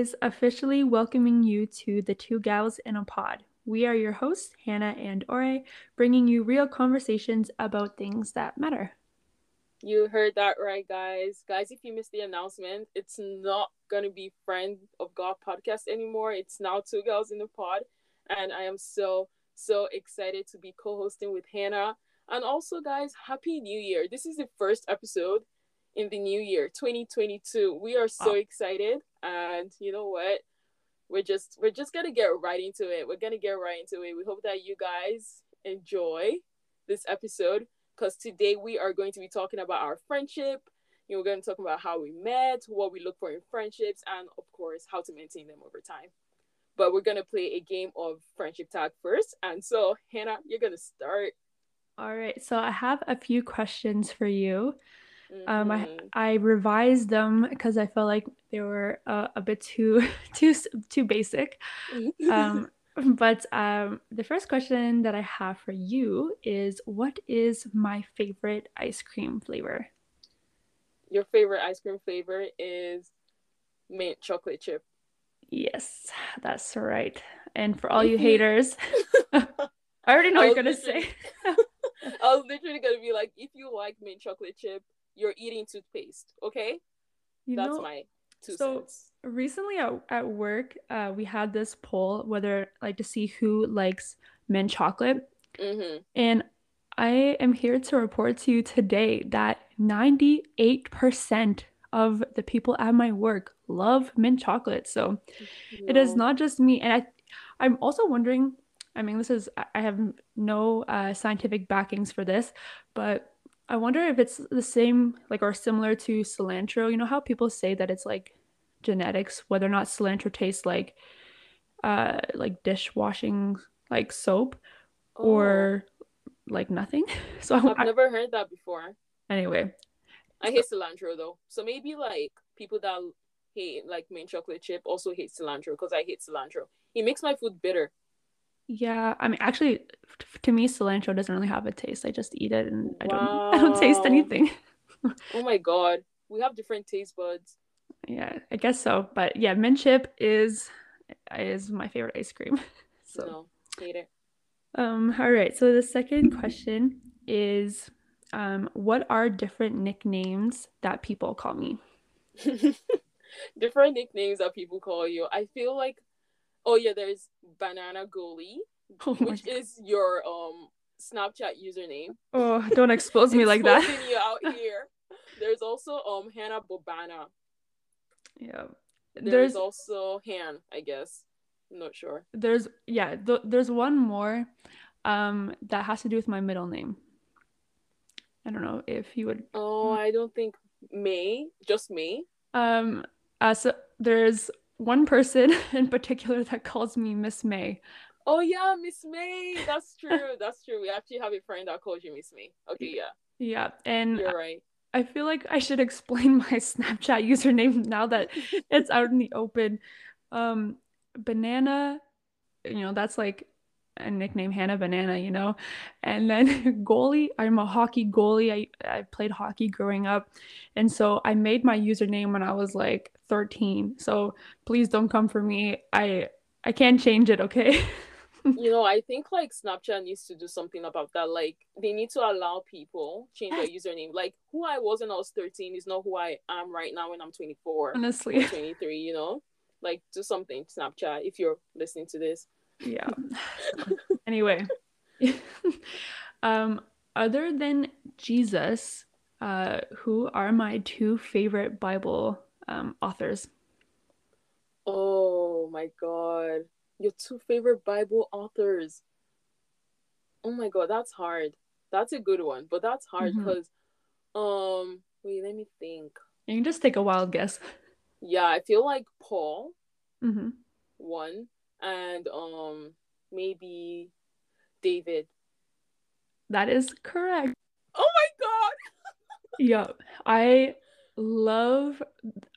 Guys, officially welcoming you to the Two Gals in a Pod. We are your hosts, Hannah and Ore, bringing you real conversations about things that matter. You heard that right, guys. Guys, if you missed the announcement, it's not going to be Friend of God podcast anymore. It's now Two Gals in the Pod. And I am so, so excited to be co hosting with Hannah. And also, guys, Happy New Year. This is the first episode in the new year 2022 we are so excited and you know what? We're just we're just gonna get right into it. We're gonna get right into it. We hope that you guys enjoy this episode because today we are going to be talking about our friendship. You know, we're going to talk about how we met what we look for in friendships and of course how to maintain them over time. But we're going to play a game of friendship tag first. And so hannah you're going to start. All right. So i have a few questions for you Mm-hmm. Um, I mm-hmm. I revised them because I felt like they were uh, a bit too too too basic. um, but um, the first question that I have for you is, what is my favorite ice cream flavor? Your favorite ice cream flavor is mint chocolate chip. Yes, that's right. And for all you haters, I already know what you're gonna say. I was literally gonna be like, if you like mint chocolate chip, you're eating toothpaste. Okay, you that's know, my two so cents. Recently at, at work, uh, we had this poll whether like to see who likes mint chocolate, mm-hmm. and I am here to report to you today that 98% of the people at my work love mint chocolate. So no. it is not just me. And I I'm also wondering, I mean this is I have no uh, scientific backings for this, but I wonder if it's the same, like, or similar to cilantro. You know how people say that it's like genetics, whether or not cilantro tastes like, uh, like dishwashing, like soap, oh. or like nothing. So I, have never heard that before. Anyway, I hate cilantro though. So maybe like people that hate like mint chocolate chip also hate cilantro because I hate cilantro. It makes my food bitter. Yeah, I mean, actually, to me, cilantro doesn't really have a taste. I just eat it, and I don't, I don't taste anything. oh my god, we have different taste buds. Yeah, I guess so. But yeah, mint chip is is my favorite ice cream. so no, hate it. Um. All right. So the second question is, um, what are different nicknames that people call me? different nicknames that people call you. I feel like Oh yeah, there's Banana Goalie, oh which God. is your um Snapchat username. Oh, don't expose me like that. you out here. There's also um Hannah Bobana. Yeah. There's, there's also Han, I guess. I'm not sure. There's yeah, th- there's one more um that has to do with my middle name. I don't know if you would Oh, I don't think May, just May. Um uh, so there's one person in particular that calls me Miss May. Oh yeah, Miss May. That's true. That's true. We actually have a friend that calls you Miss May. Okay, yeah. Yeah, and you're right. I feel like I should explain my Snapchat username now that it's out in the open. Um, banana, you know, that's like a nickname Hannah Banana, you know. And then goalie, I'm a hockey goalie. I, I played hockey growing up. And so I made my username when I was like 13. So please don't come for me. I I can't change it, okay? you know, I think like Snapchat needs to do something about that. Like they need to allow people change their username. Like who I was when I was 13 is not who I am right now when I'm 24. Honestly. 23, you know? Like do something, Snapchat, if you're listening to this yeah. Anyway um other than jesus uh who are my two favorite bible um authors? Oh my god. Your two favorite bible authors. Oh my god that's hard. That's a good one but that's hard because mm-hmm. um wait let me think. You can just take a wild guess. Yeah i feel like paul mm-hmm. one and um maybe David. That is correct. Oh my god. yeah, I love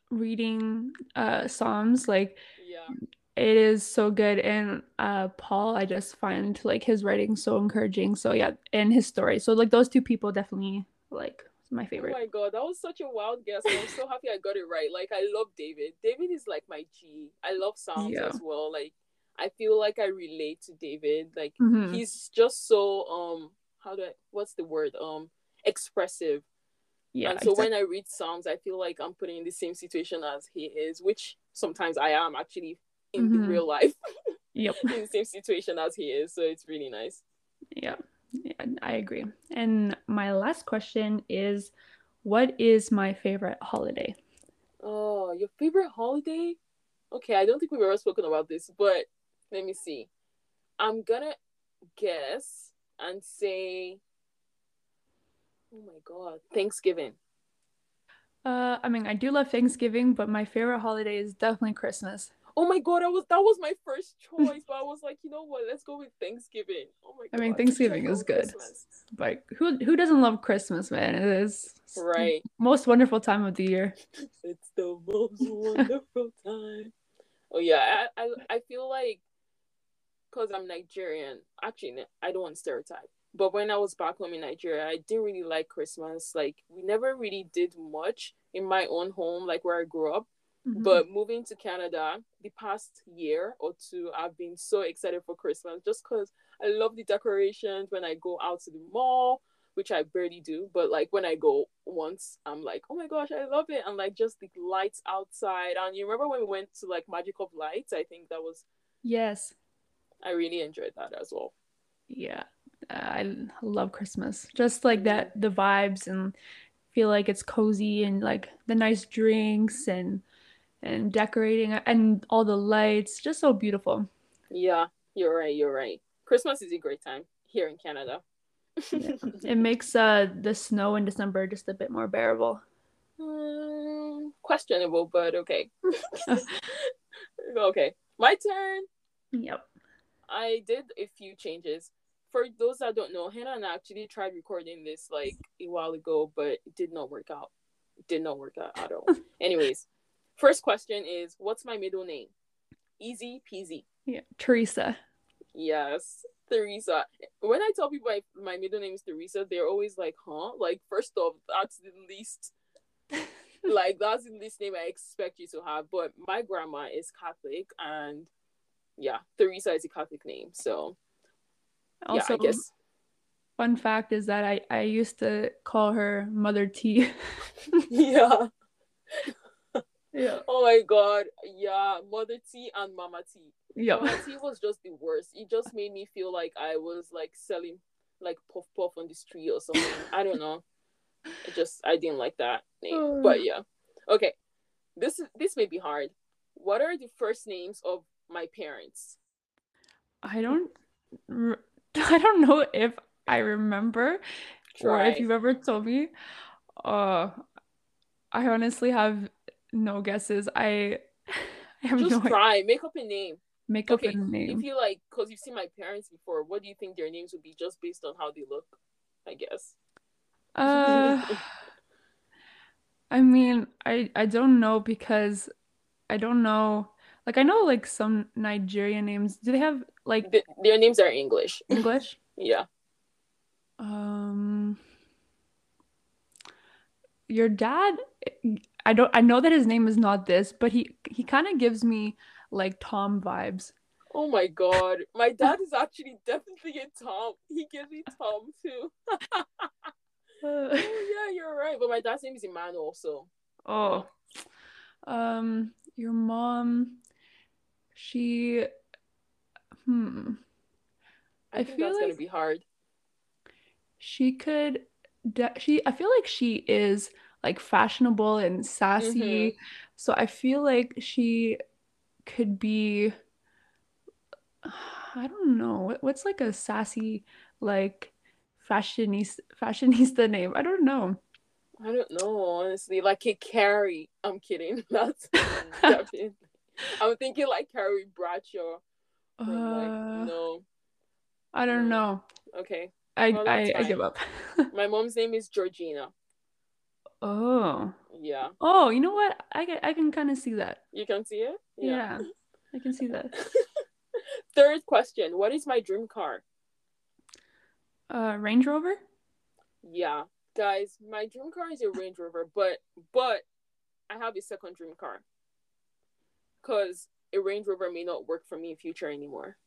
reading uh Psalms like yeah. It is so good and uh Paul I just find like his writing so encouraging. So yeah, and his story. So like those two people definitely like my favorite. Oh my god, that was such a wild guess. I'm so happy I got it right. Like I love David. David is like my G. I love Psalms Yeah. as well. Like I feel like I relate to David. Like Mhm. he's just so um how do I what's the word? Um expressive. Yeah. and so exact- when I read Psalms, I feel like I'm putting in the same situation as he is, which sometimes I am actually in Mhm. real life Yep. in the same situation as he is. So it's really nice. Yeah. yeah. I agree. And my last question is, what is my favorite holiday? Oh, your favorite holiday? Okay, I don't think we've ever spoken about this, but let me see. I'm gonna guess and say, oh my god, Thanksgiving. Uh, I mean, I do love Thanksgiving, but my favorite holiday is definitely Christmas. Oh my god, I was that was my first choice, but I was like, you know what? Let's go with Thanksgiving. Oh my god. I mean, Thanksgiving is good. Christmas. Like, who who doesn't love Christmas, man? It is Right. most wonderful time of the year. It's the most wonderful time. Oh yeah, I I, I feel like because I'm Nigerian. Actually, I don't want to stereotype. But when I was back home in Nigeria, I didn't really like Christmas. Like we never really did much in my own home, like where I grew up. Mhm. But moving to Canada the past year or two, I've been so excited for Christmas just because I love the decorations when I go out to the mall, which I barely do. But like when I go once, I'm like, oh my gosh, I love it. And like just the lights outside. And you remember when we went to like Magic of Lights? I think that was, yes, I really enjoyed that as well. yeah, uh, I love Christmas. Just like that, the vibes and feel like it's cozy and like the nice drinks and and decorating and all the lights, just so beautiful. Yeah, you're right. You're right. Christmas is a great time here in Canada. Yeah. It makes uh the snow in December just a bit more bearable. Hmm, questionable, but okay. okay, my turn. Yep. I did a few changes. For those that don't know, Hannah and I actually tried recording this like a while ago, but it did not work out. It did not work out at all. Anyways, first question is what's my middle name? Easy peasy. Yeah. Teresa. Yes, Teresa. When I tell people I, my middle name is Teresa, they're always like, huh? Like, first off, that's the least, like, that's the least name I expect you to have. But my grandma is Catholic, and yeah, Theresa is a Catholic name. So, Also, yeah, I guess. fun fact is that I I used to call her Mother T. yeah. yeah. Oh my god. Yeah. Mother T and Mama T. Yeah. Mama T was just the worst. It just made me feel like I was like selling like puff puff on the street or something. I don't know. It just I didn't like that name. But yeah. Okay. This is this may be hard. What are the first names of my parents? I don't I don't know if I remember or if you've ever told me. Uh I honestly have no guesses. I I have Just no idea. try. Make up a name. Make up a name. If you like, because you've seen my parents before, what do you think their names would be just based on how they look? I guess. Uh, I mean, I I don't know because I don't know. Like I know like some Nigerian names. Do they have like Th- their names are English. English? Yeah. Um, your dad, I don't I know that his name is not this, but he he kind of gives me like Tom vibes. Oh my god. My dad is actually definitely a Tom. He gives me Tom too. Oh yeah, you're right. But my dad's name is Emmanuel, so Oh, um, your mom, she, hmm, I, I feel that's gonna be hard. she could, de- she, I feel like she is like fashionable and sassy, so I feel like she could be, I don't know, what's like a sassy, like fashionista, fashionista name? I don't know. I don't know, honestly. Like a Carrie. I'm kidding. That's definitely. I'm thinking like Carrie Bradshaw. But like, Uh, no. I don't no. know. Okay. I Well, I, I give up. My mom's name is Georgina. Oh. Yeah. Oh, you know what? I can I can kind of see that. You can see it? Yeah. I can see that. Third question. What is my dream car? Uh, Range Rover? Yeah. guys, my dream car is a Range Rover, but but I have a second dream car. Cause a Range Rover may not work for me in future anymore.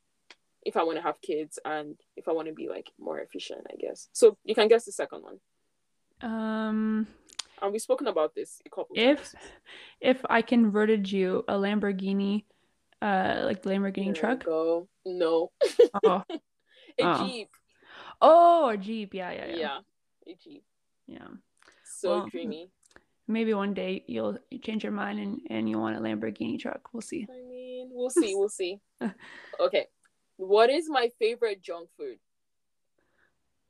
If I want to have kids and if I want to be like more efficient, I guess. So you can guess the second one. Um and we've spoken about this a couple if times. if I converted you a Lamborghini, uh like the Lamborghini there truck. Go. No. Oh. a oh. Jeep. Oh, a Jeep. Yeah, yeah, yeah. Yeah. A Jeep. Yeah. So well, dreamy. Maybe one day you'll change your mind and, and you want a Lamborghini truck. We'll see. I mean, we'll see. We'll see. okay. What is my favorite junk food?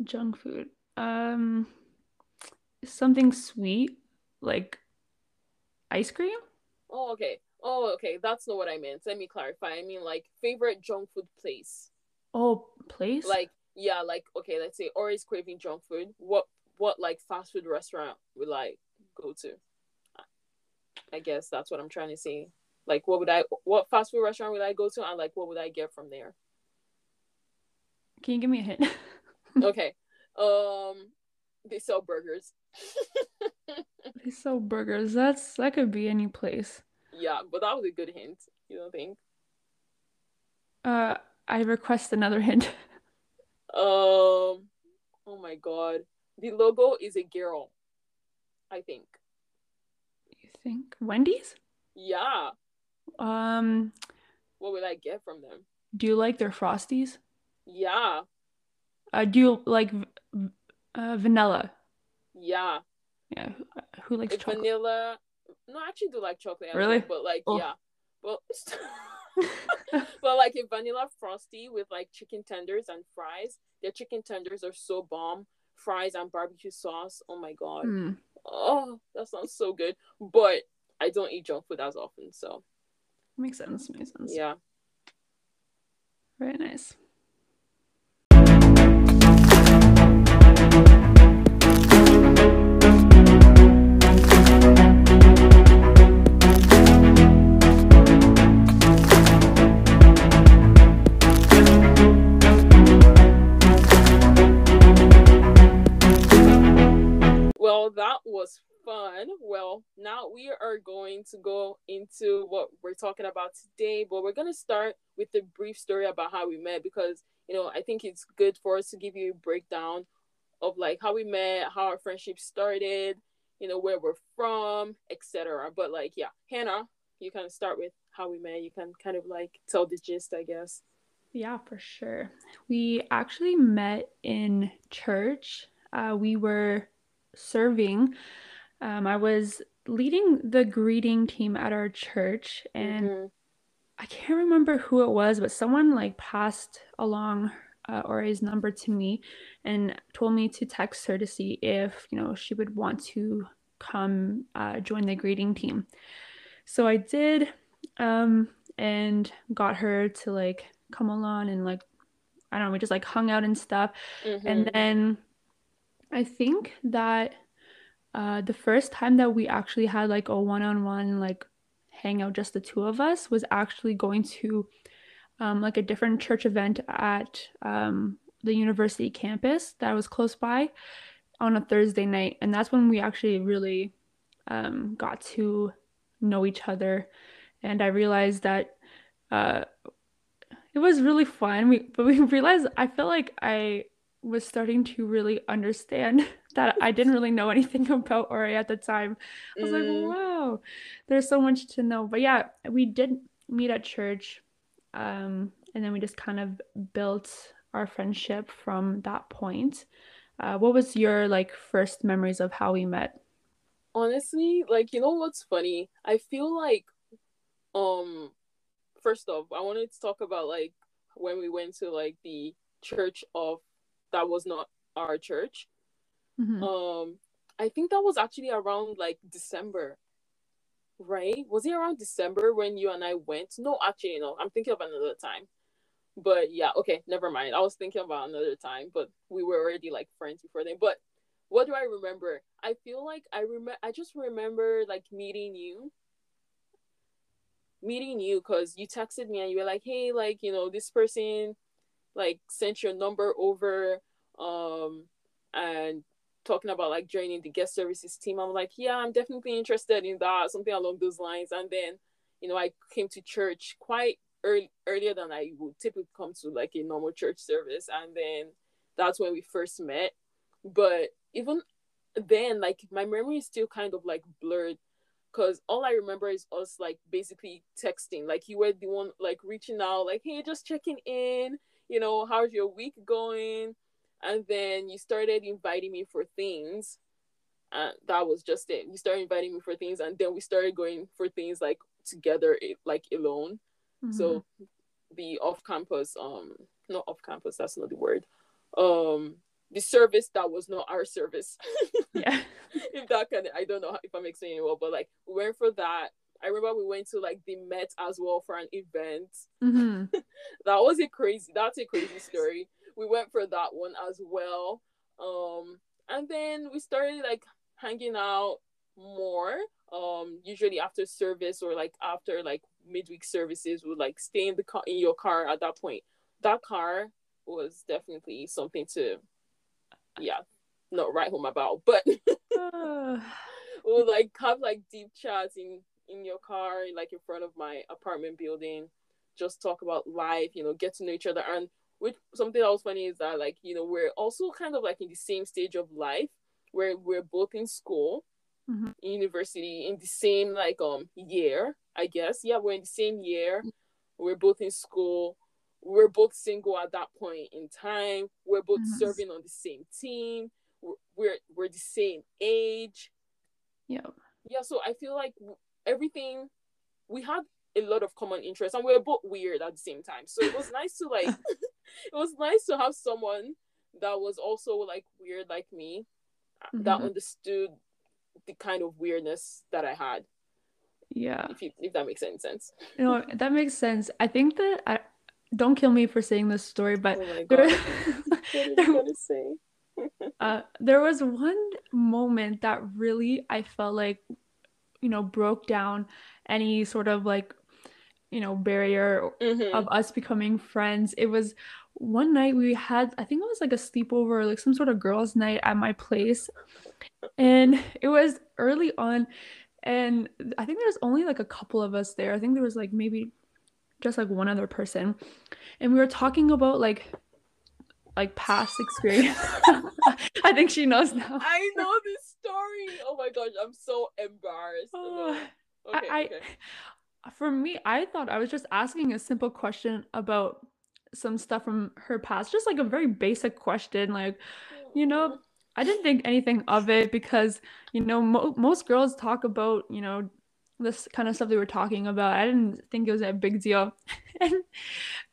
Junk food. Um something sweet like ice cream? Oh, okay. Oh, okay. That's not what I meant. Let me clarify. I mean like favorite junk food place. Oh, place? Like yeah, like okay, let's say always craving junk food. What what like fast food restaurant would I go to? I guess that's what I'm trying to say. Like what would I what fast food restaurant would I go to and like what would I get from there? Can you give me a hint? okay. Um they sell burgers. they sell burgers. That's that could be any place. Yeah, but that was a good hint. You don't think? Uh, I request another hint. um, oh my god, the logo is a girl. I think. You think Wendy's? Yeah. Um. What would I get from them? Do you like their frosties? Yeah. Uh, do you like uh, vanilla? Yeah. Yeah. Who likes chocolate? Vanilla. No, I actually do like chocolate. Really? but like, oh. yeah. Well, but like a vanilla frosty with like chicken tenders and fries. Their chicken tenders are so bomb. Fries and barbecue sauce. Oh my god. Mm. Oh, that sounds so good. But I don't eat junk food as often, so makes sense. Makes sense. Yeah. Very nice. Was fun. Well, now we are going to go into what we're talking about today, but we're going to start with a brief story about how we met because, you know, I think it's good for us to give you a breakdown of like how we met, how our friendship started, you know, where we're from, etc. But like, yeah, Hannah, you can start with how we met. You can kind of like tell the gist, I guess. Yeah, for sure. We actually met in church. Uh, we were serving, um, I was leading the greeting team at our church, and mm-hmm. I can't remember who it was, but someone like passed along uh, Ore's number to me and told me to text her to see if you know she would want to come uh, join the greeting team. So I did, um, and got her to like come along and like I don't know, we just like hung out and stuff, mm-hmm. and then I think that uh, the first time that we actually had like a one-on-one like hangout, just the two of us, was actually going to um, like a different church event at um, the university campus that was close by on a Thursday night, and that's when we actually really um, got to know each other, and I realized that uh, it was really fun. We but we realized I felt like I was starting to really understand that I didn't really know anything about Ore at the time. I was mm. like, wow, there's so much to know. But yeah, we did meet at church. Um, and then we just kind of built our friendship from that point. Uh, what was your like first memories of how we met? Honestly, like you know what's funny? I feel like um first off, I wanted to talk about like when we went to like the church of that was not our church. Mm-hmm. Um, I think that was actually around like December, right? Was it around December when you and I went? No, actually, no. I'm thinking of another time. But yeah, okay, never mind. I was thinking about another time, but we were already like friends before then. But what do I remember? I feel like I remember. I just remember like meeting you meeting you because you texted me and you were like hey like you know this person like sent your number over um and talking about like joining the guest services team. I'm like, yeah, I'm definitely interested in that, something along those lines. And then, you know, I came to church quite early, earlier than I would typically come to like a normal church service. And then that's when we first met. But even then, like my memory is still kind of like blurred because all I remember is us like basically texting. Like you were the one like reaching out, like, hey, just checking in, you know, how's your week going? And then you started inviting me for things. And that was just it. You started inviting me for things, and then we started going for things like together, like alone. Mm-hmm. So the off campus, um, not off campus, that's not the word. Um, the service that was not our service. yeah. if that can, I don't know if I'm explaining it well, but like we went for that. I remember we went to like the Met as well for an event. Mm-hmm. that was a crazy. That's a crazy story. We went for that one as well. Um, and then we started like hanging out more. Um, usually after service or like after like midweek services, we would like stay in the car in your car at that point. That car was definitely something to yeah, not write home about, but we'll like have like deep chats in in your car, like in front of my apartment building, just talk about life, you know, get to know each other. And which something that was funny is that like you know we're also kind of like in the same stage of life where we're both in school, mm-hmm. university, in the same like um year, I guess. Yeah, we're in the same year. We're both in school we're both single at that point in time. We're both mm-hmm. serving on the same team. We're, we're we're the same age. Yeah. Yeah. So I feel like everything we had a lot of common interests, and we are both weird at the same time. So it was nice to like, it was nice to have someone that was also like weird like me, mm-hmm. that understood the kind of weirdness that I had. Yeah. If you, if that makes any sense. You know, that makes sense. I think that I don't kill me for saying this story, but oh there, there, uh, there was one moment that really I felt like, you know, broke down any sort of like, you know, barrier mm-hmm. of us becoming friends. It was one night we had, I think it was like a sleepover, like some sort of girls' night at my place, and it was early on. And I think there's only like a couple of us there. I think there was like maybe just like one other person and we were talking about like like past experience i think she knows now i know this story oh my gosh i'm so embarrassed oh, okay, I, okay. I for me i thought i was just asking a simple question about some stuff from her past just like a very basic question like you know mm-hmm. i didn't think anything of it because you know mo- most girls talk about you know this kind of stuff they were talking about. I didn't think it was a big deal. and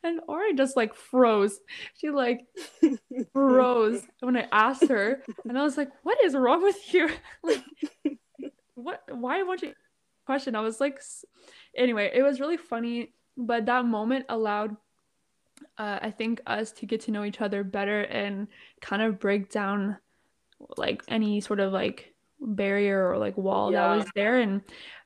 and Ore just like froze. She like froze when I asked her. And I was like, what is wrong with you? like what why won't you question? I was like anyway, it was really funny, but that moment allowed uh, I think us to get to know each other better and kind of break down like any sort of like barrier or like wall yeah. that was there and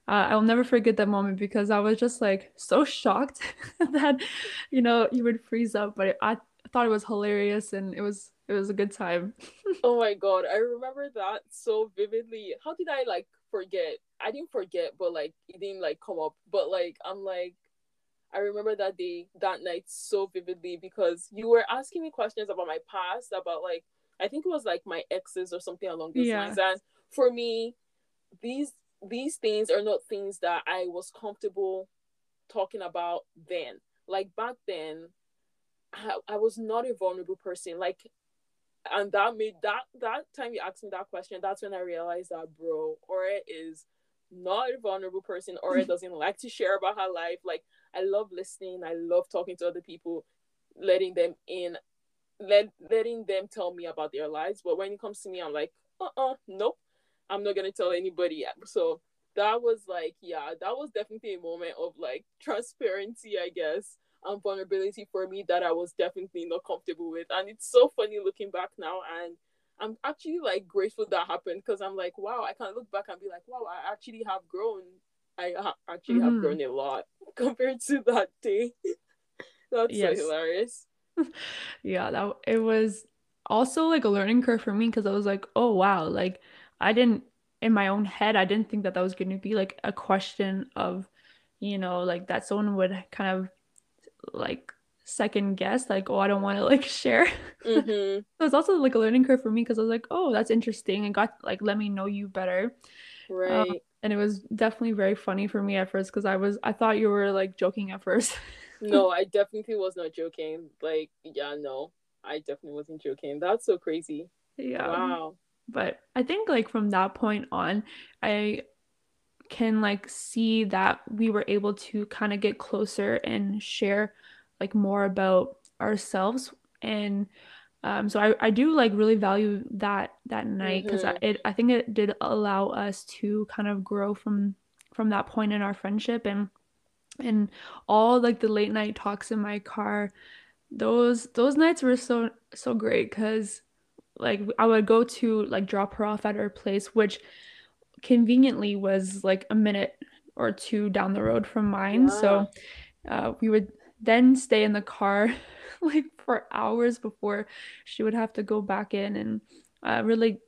uh, I'll never forget that moment because I was just like so shocked that you know you would freeze up, but I thought it was hilarious and it was it was a good time. oh my god, I remember that so vividly. How did I like forget? I didn't forget, but like it didn't like come up. But like I'm like I remember that day, that night so vividly because you were asking me questions about my past, about like I think it was like my exes or something along those yeah. lines. And for me, these these things are not things that I was comfortable talking about then. Like back then, I, I was not a vulnerable person. Like, and that made that that time you asked me that question, that's when I realized that, bro, Ore is not a vulnerable person. Ore doesn't like to share about her life. Like, I love listening. I love talking to other people, letting them in, let letting them tell me about their lives. But when it comes to me, I'm like, uh uh-uh, uh, nope I'm not gonna tell anybody. yet. So that was like, yeah, that was definitely a moment of like transparency, I guess, and vulnerability for me that I was definitely not comfortable with. And it's so funny looking back now, and I'm actually like grateful that happened because I'm like, wow, I can look back and be like, wow, I actually have grown. I ha- actually mm-hmm. have grown a lot compared to that day. That's yes. so hilarious. yeah, that it was also like a learning curve for me because I was like, oh wow, like I didn't in my own head, I didn't think that that was going to be like a question of, you know, like that someone would kind of like second guess, like, oh, I don't want to like share. Mm-hmm. so it's also like a learning curve for me because I was like, oh, that's interesting and got like let me know you better. Right. Um, and it was definitely very funny for me at first because I was I thought you were like joking at first. no, I definitely was not joking. Like, yeah, no, I definitely wasn't joking. That's so crazy. Yeah. Wow. But I think like from that point on, I can like see that we were able to kind of get closer and share like more about ourselves. And um, so I, I do like really value that that night because Mhm. it I think it did allow us to kind of grow from from that point in our friendship. And and all like the late night talks in my car those those nights were so so great because like I would go to like drop her off at her place which conveniently was like a minute or two down the road from mine. So uh, we would then stay in the car like for hours before she would have to go back in and uh, really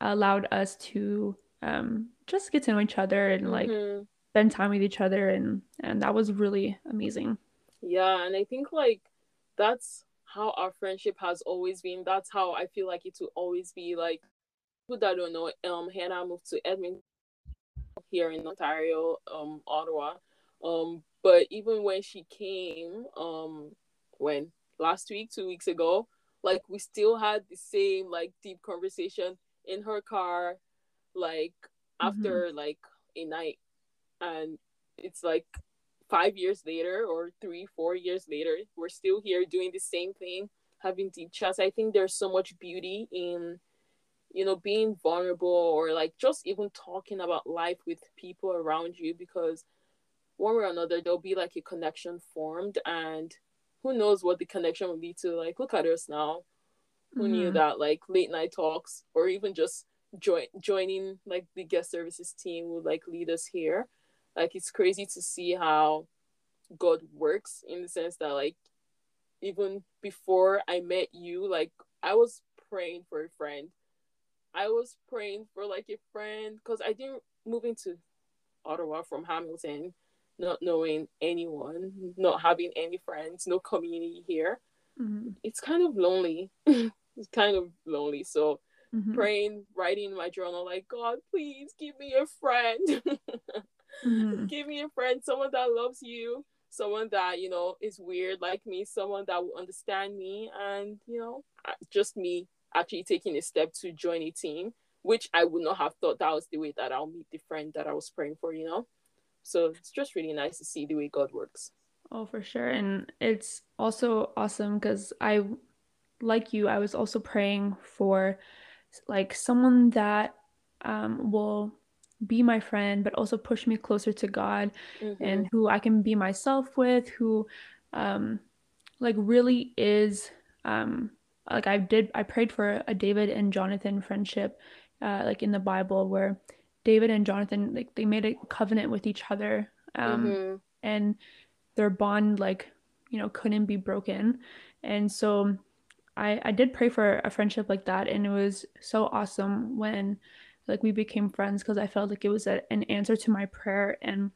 allowed us to um, just get to know each other and like Mhm. spend time with each other and and that was really amazing. Yeah, and I think like that's how our friendship has always been. That's how I feel like it will always be. Like people that don't know, um, Hannah moved to Edmonton here in Ontario, um, Ottawa. Um, but even when she came, um, when last week, two weeks ago, like we still had the same like deep conversation in her car, like after like a night, and it's like five years later or three, four years later, we're still here doing the same thing, having deep chats. I think there's so much beauty in you know being vulnerable or like just even talking about life with people around you because one way or another there'll be like a connection formed and who knows what the connection will lead to like look at us now. Who knew Mhm. that like late night talks or even just join joining like the guest services team would like lead us here. Like it's crazy to see how god works in the sense that like even before i met you like i was praying for a friend. I was praying for like a friend because I didn't move into Ottawa from Hamilton, not knowing anyone, not having any friends, no community here. Mhm. It's kind of lonely. it's kind of lonely. So Mhm. praying, writing in my journal, like God, please give me a friend. Mhm. give me a friend, someone that loves you, someone that you know is weird like me, someone that will understand me, and you know, just me actually taking a step to join a team, which I would not have thought that was the way that I'll meet the friend that I was praying for, you know. So it's just really nice to see the way God works. Oh, for sure. And it's also awesome because I, like you, I was also praying for like someone that um, will be my friend, but also push me closer to God Mm-hmm. and who I can be myself with, who um, like really is um, like I did, I prayed for a David and Jonathan friendship, uh, like in the Bible, where David and Jonathan like they made a covenant with each other, um, mm-hmm. and their bond like you know couldn't be broken, and so I I did pray for a friendship like that, and it was so awesome when like we became friends because I felt like it was a, an answer to my prayer, and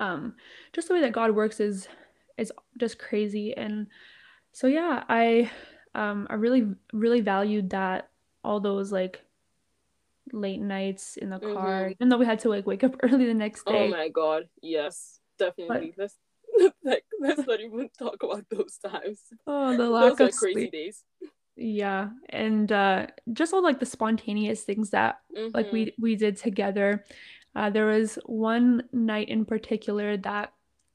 um, just the way that God works is is just crazy, and so yeah, I um I really really valued that all those like late nights in the car, Mm-hmm. even though we had to like wake up early the next day. Oh my God, yes, But definitely. Let's like let's not even talk about those times. oh, the lack are of crazy sleep. days. Yeah, and uh just all like the spontaneous things that like Mm-hmm. we we did together. Uh there was one night in particular that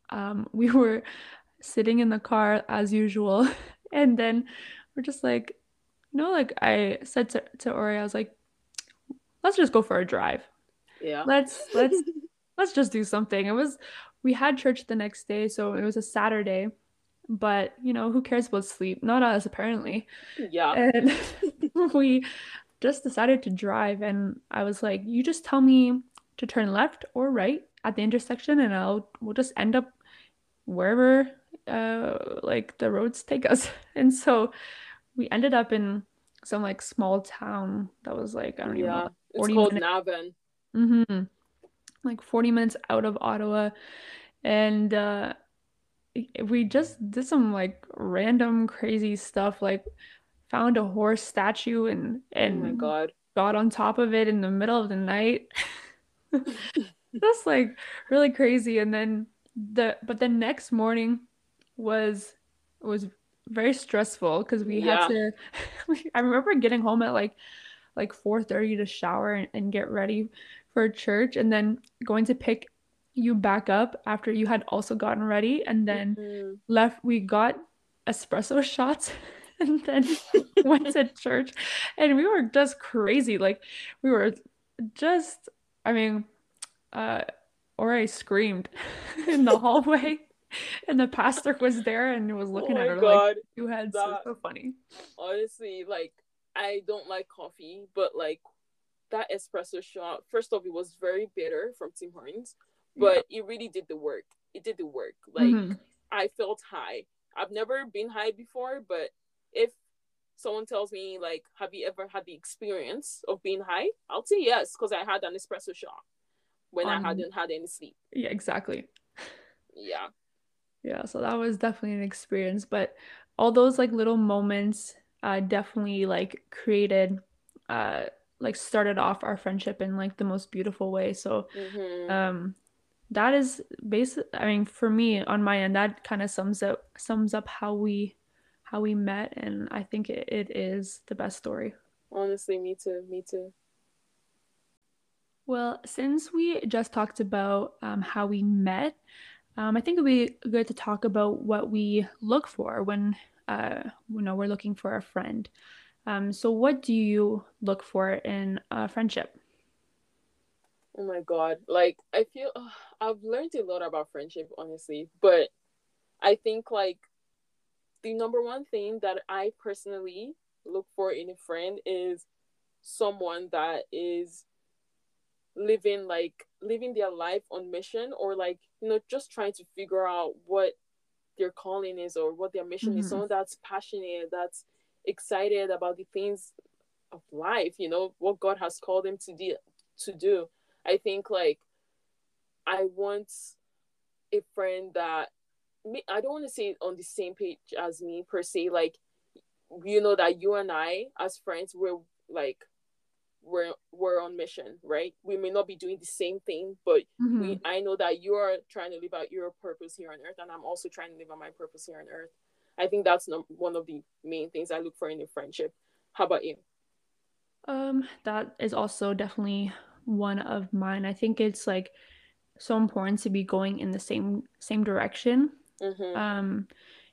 um we were sitting in the car as usual and then we're just like you know like I said to, to Ore I was like let's just go for a drive. Yeah. Let's let's let's just do something. It was we had church the next day, so it was a Saturday, but you know, who cares about sleep? Not us apparently. yeah. And we just decided to drive and I was like, you just tell me to turn left or right at the intersection and I'll we'll just end up wherever uh like the roads take us. And so we ended up in some like small town that was like I don't even know. Yeah. It's 40 called minutes Navan. hmm like 40 minutes out of Ottawa and uh we just did some like random crazy stuff like found a horse statue and Oh my and God. got on top of it in the middle of the night. That's like really crazy. And then the but the next morning was was very stressful because we had to I remember getting home at like like 4:30 to shower and, and get ready for church and then going to pick you back up after you had also gotten ready and then Mhm. left we got espresso shots and then went to church and we were just crazy like we were just I mean uh or I screamed in the hallway and the pastor was there and was Oh looking at my her like God. two heads so That so funny honestly, like I don't like coffee, but like that espresso shot, first off, it was very bitter from Tim Hortons, yeah but it really did the work. It did the work. Like hmm I felt high. I've never been high before, but if someone tells me like, have you ever had the experience of being high? I'll say yes, because I had an espresso shot when I hadn't had any sleep. yeah exactly Yeah. Yeah, so that was definitely an experience, but all those like little moments uh definitely like created uh like started off our friendship in like the most beautiful way. So Mm-hmm. um that is basic I mean for me on my end that kind of sums up sums up how we how we met and I think it, it is the best story. Honestly, me too. Me too. Well, since we just talked about um, how we met, um, I think it'd be good to talk about what we look for when, uh, you know, we're looking for a friend. Um, so, what do you look for in a friendship? Oh my God. Like, I feel ugh, I've learned a lot about friendship, honestly. But I think, like, the number one thing that I personally look for in a friend is someone that is living, like, living their life on mission or, like, you know, just trying to figure out what their calling is or what their mission is. hmm Someone that's passionate, that's excited about the things of life, you know, what God has called them to do. To do. I think like I want a friend that me I don't want to say on the same page as me per se. Like you know that you and I as friends we're like we're we're on mission, right? We may not be doing the same thing, but we hmm I know that you are trying to live out your purpose here on earth, and I'm also trying to live out my purpose here on earth. I think that's num- one of the main things I look for in a friendship. How about you? Um, that is also definitely one of mine. I think it's like so important to be going in the same same direction. Mm-hmm. Um,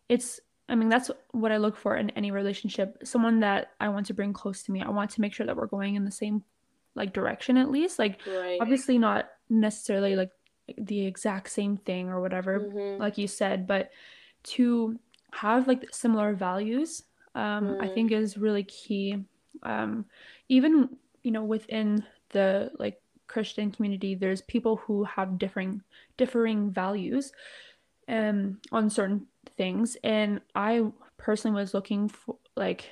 it's, I mean, that's what I look for in any relationship. Someone that I want to bring close to me. I want to make sure that we're going in the same like direction at least. Like Right. obviously not necessarily like the exact same thing or whatever, Mm-hmm. like you said, but to have like similar values, um, I Mm, think is really key. Um, even, you know, within the like Christian community, there's people who have differing differing values um on certain things and I personally was looking for like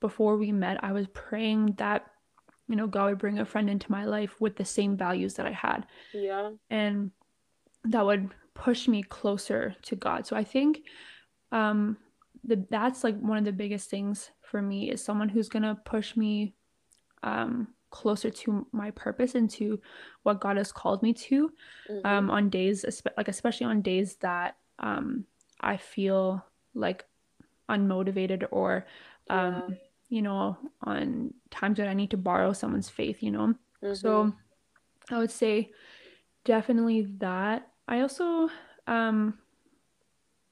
before we met I was praying that you know God would bring a friend into my life with the same values that I had yeah. and that would push me closer to God so I think um the that's like one of the biggest things for me is someone who's gonna push me um closer to my purpose and to what God has called me to Mm-hmm. um, on days, like especially on days that um, I feel like unmotivated or, um, Yeah. you know, on times when I need to borrow someone's faith, you know. Mm-hmm. So I would say definitely that. I also, um,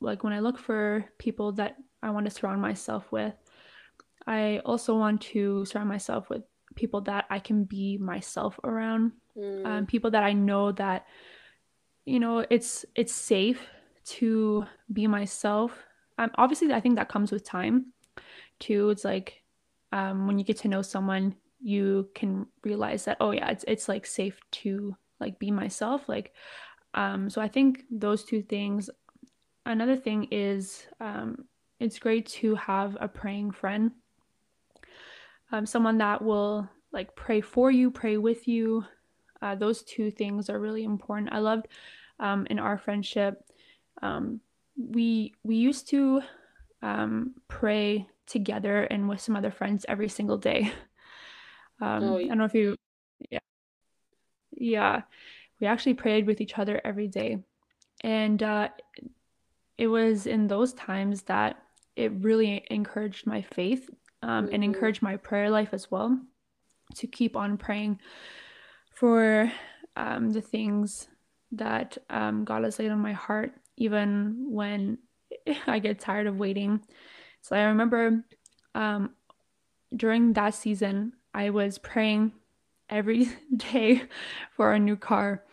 like when I look for people that I want to surround myself with, I also want to surround myself with people that I can be myself around, Mm, um, people that I know that you know it's it's safe to be myself um, obviously i think that comes with time too it's like um, when you get to know someone you can realize that oh yeah it's it's like safe to like be myself like um so i think those two things another thing is um it's great to have a praying friend um, someone that will like pray for you, pray with you. Uh, those two things are really important. I loved um, in our friendship, um, we we used to um, pray together and with some other friends every single day. Um, oh, yeah. I don't know if you, yeah, yeah, we actually prayed with each other every day, and uh, it was in those times that it really encouraged my faith um, mm-hmm. and encouraged my prayer life as well to keep on praying for um, the things that um, God has laid on my heart, even when I get tired of waiting. So I remember um, during that season, I was praying every day for a new car.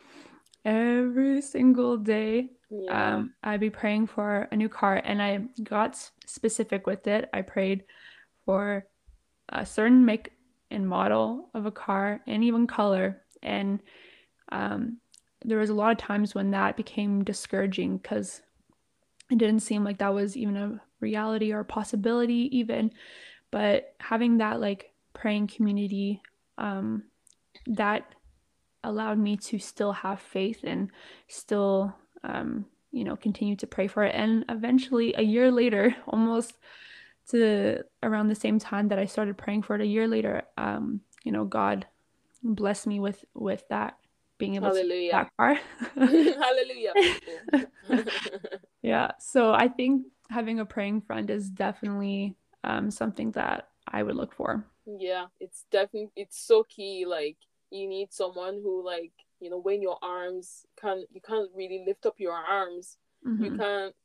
Every single day, yeah. um, I'd be praying for a new car, and I got specific with it. I prayed for a certain make and model of a car and even color. And um, there was a lot of times when that became discouraging because it didn't seem like that was even a reality or a possibility even. But having that like praying community um, that allowed me to still have faith and still um, you know continue to pray for it. And eventually a year later almost to around the same time that i started praying for it a year later um, you know god blessed me with with that being able Hallelujah. to that far. Hallelujah. yeah. So I think having a praying friend is definitely um, something that I would look for. Yeah, it's definitely it's so key. Like you need someone who like you know when your arms can't you can't really lift up your arms. Mm-hmm. You can't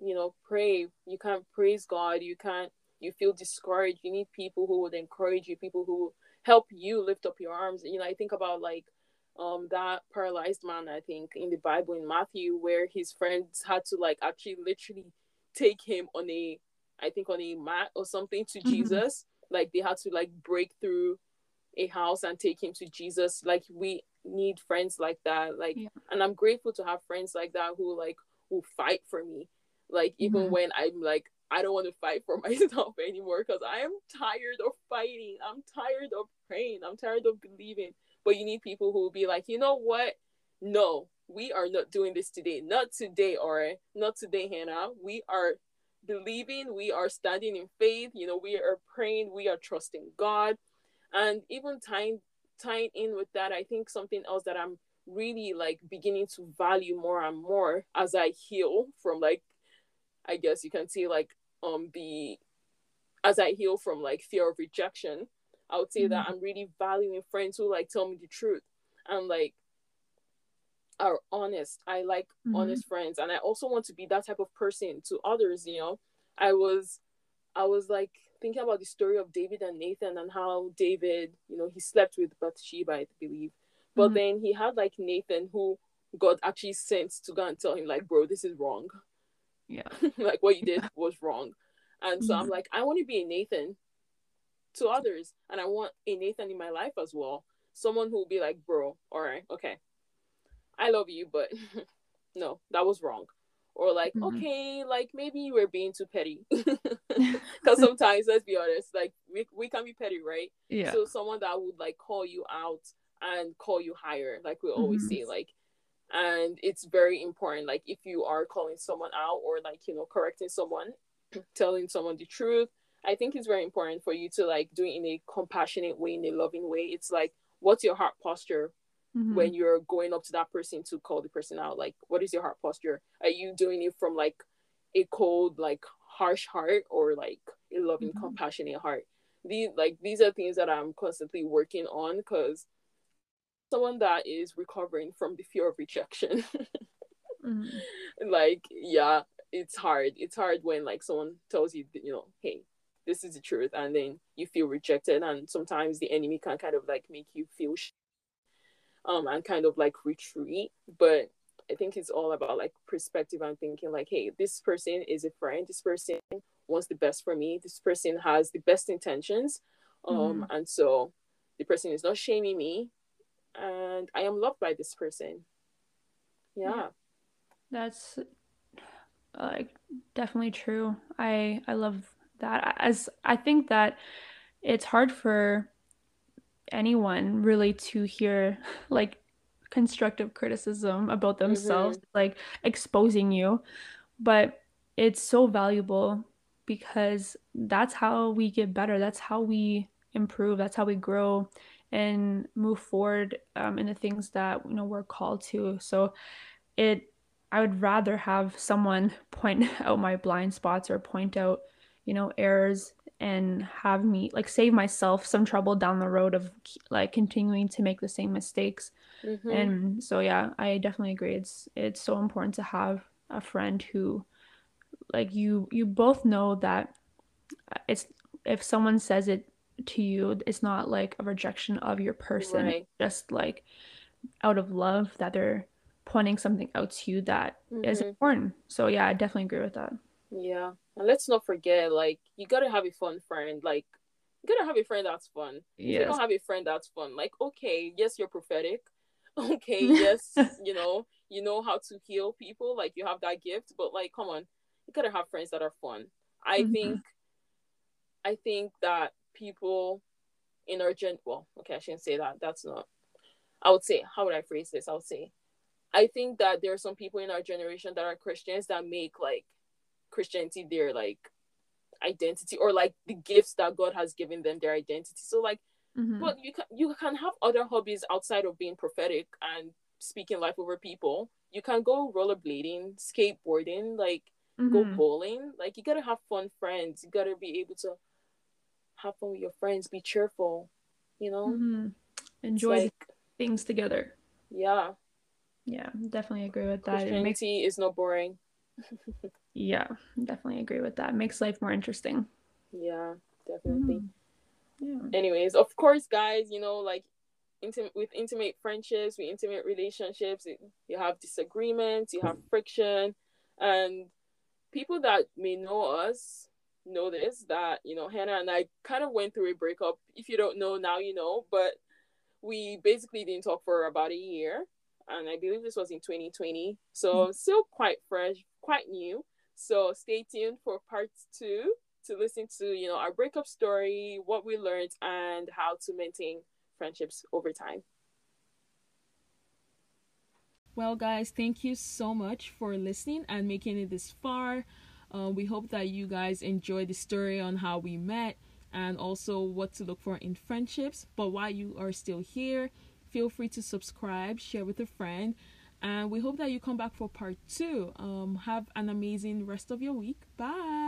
you know pray. You can't praise God. You can't. You feel discouraged. You need people who would encourage you. People who help you lift up your arms. You know, I think about like um that paralyzed man i think in the bible in matthew where his friends had to like actually literally take him on a i think on a mat or something to mm-hmm. jesus. Like they had to like break through a house and take him to jesus. Like we need friends like that. Like yeah. and i'm grateful to have friends like that who like who fight for me. Like even mm-hmm. when i'm like i don't want to fight for myself anymore because i am tired of fighting. I'm tired of praying. I'm tired of believing but you need people who will be like, you know what? No, we are not doing this today. Not today, or not today, Hannah. We are believing, we are standing in faith, you know, we are praying, we are trusting God. And even tying tying in with that, I think something else that I'm really like beginning to value more and more as I heal from like I guess you can see like um the as I heal from like fear of rejection I would say mm-hmm. that I'm really valuing friends who like tell me the truth and like are honest. I like mm-hmm. honest friends, and I also want to be that type of person to others. You know, I was, I was like thinking about the story of David and Nathan and how David, you know, he slept with Bathsheba, I believe, but mm-hmm. then he had like Nathan who God actually sent to go and tell him like, bro, this is wrong. Yeah, like what you did was wrong, and so I'm mm-hmm. like, I want to be a Nathan to others. And I want a Nathan in my life as well. Someone who will be like, bro, all right, okay. I love you, but no, that was wrong. Or like, mm-hmm. okay, like maybe you were being too petty. Because sometimes, let's be honest, like we, we can be petty, right? Yeah. So someone that would like call you out and call you higher, like we always mm-hmm. say, like, and it's very important. Like if you are calling someone out or like, you know, correcting someone, telling someone the truth, I think it's very important for you to like do it in a compassionate way, in a loving way. It's like, what's your heart posture mm-hmm. when you're going up to that person to call the person out? Like, what is your heart posture? Are you doing it from like a cold, like harsh heart or like a loving, mm-hmm. compassionate heart? These like these are things that I'm constantly working on because someone that is recovering from the fear of rejection. mm-hmm. Like, yeah, it's hard. It's hard when like someone tells you, you know, hey, this is the truth and then you feel rejected and sometimes the enemy can kind of like make you feel sh- um and kind of like retreat but i think it's all about like perspective and thinking like hey this person is a friend this person wants the best for me this person has the best intentions um mm-hmm. and so the person is not shaming me and i am loved by this person yeah, yeah. that's like definitely true i i love that as I think that it's hard for anyone really to hear like constructive criticism about themselves, Mm-hmm. like exposing you. But it's so valuable because that's how we get better. That's how we improve. That's how we grow and move forward um, in the things that you know we're called to. So it, I would rather have someone point out my blind spots or point out, you know, errors and have me like save myself some trouble down the road of like continuing to make the same mistakes Mm-hmm. and so yeah, I definitely agree. It's it's so important to have a friend who like you you both know that it's if someone says it to you, it's not like a rejection of your person. It's Right. just like out of love that they're pointing something out to you that is Mm-hmm. important. So yeah, I definitely agree with that. Yeah. And let's not forget, like, you gotta have a fun friend. Like, you gotta have a friend that's fun. If you Yes. don't have a friend that's fun, like, okay, yes, you're prophetic. Okay, yes, you know, you know how to heal people, like you have that gift, but like, come on, you gotta have friends that are fun. I think Mhm. I think that people in our gen well, okay, I shouldn't say that. That's not I would say, how would I phrase this? I would say I think that there are some people in our generation that are Christians that make like Christianity their like identity or like the gifts that God has given them their identity. So like Mhm. but you can you can have other hobbies outside of being prophetic and speaking life over people. You can go rollerblading, skateboarding, like go Mhm. bowling. Like you gotta have fun friends. You gotta be able to have fun with your friends, be cheerful, you know? Mhm. Enjoy like things together. yeah, Yeah, definitely agree with that. It makes Christianity is not boring. Yeah, definitely agree with that. Makes life more interesting. Yeah, definitely. Mhm. Yeah. anyways of course guys you know like intimate with intimate friendships with intimate relationships you have disagreements you have friction and people that may know us know this that you know hannah and i kind of went through a breakup if you don't know now you know but we basically didn't talk for about a year and i believe this was in 2020 so still quite fresh quite new. So stay tuned for part two to listen to you know our breakup story what we learned and how to maintain friendships over time. Well guys thank you so much for listening and making it this far. Uh, we hope that you guys enjoyed the story on how we met and also what to look for in friendships. But while you are still here feel free to subscribe share with a friend and we hope that you come back for part two. Um, have an amazing rest of your week. Bye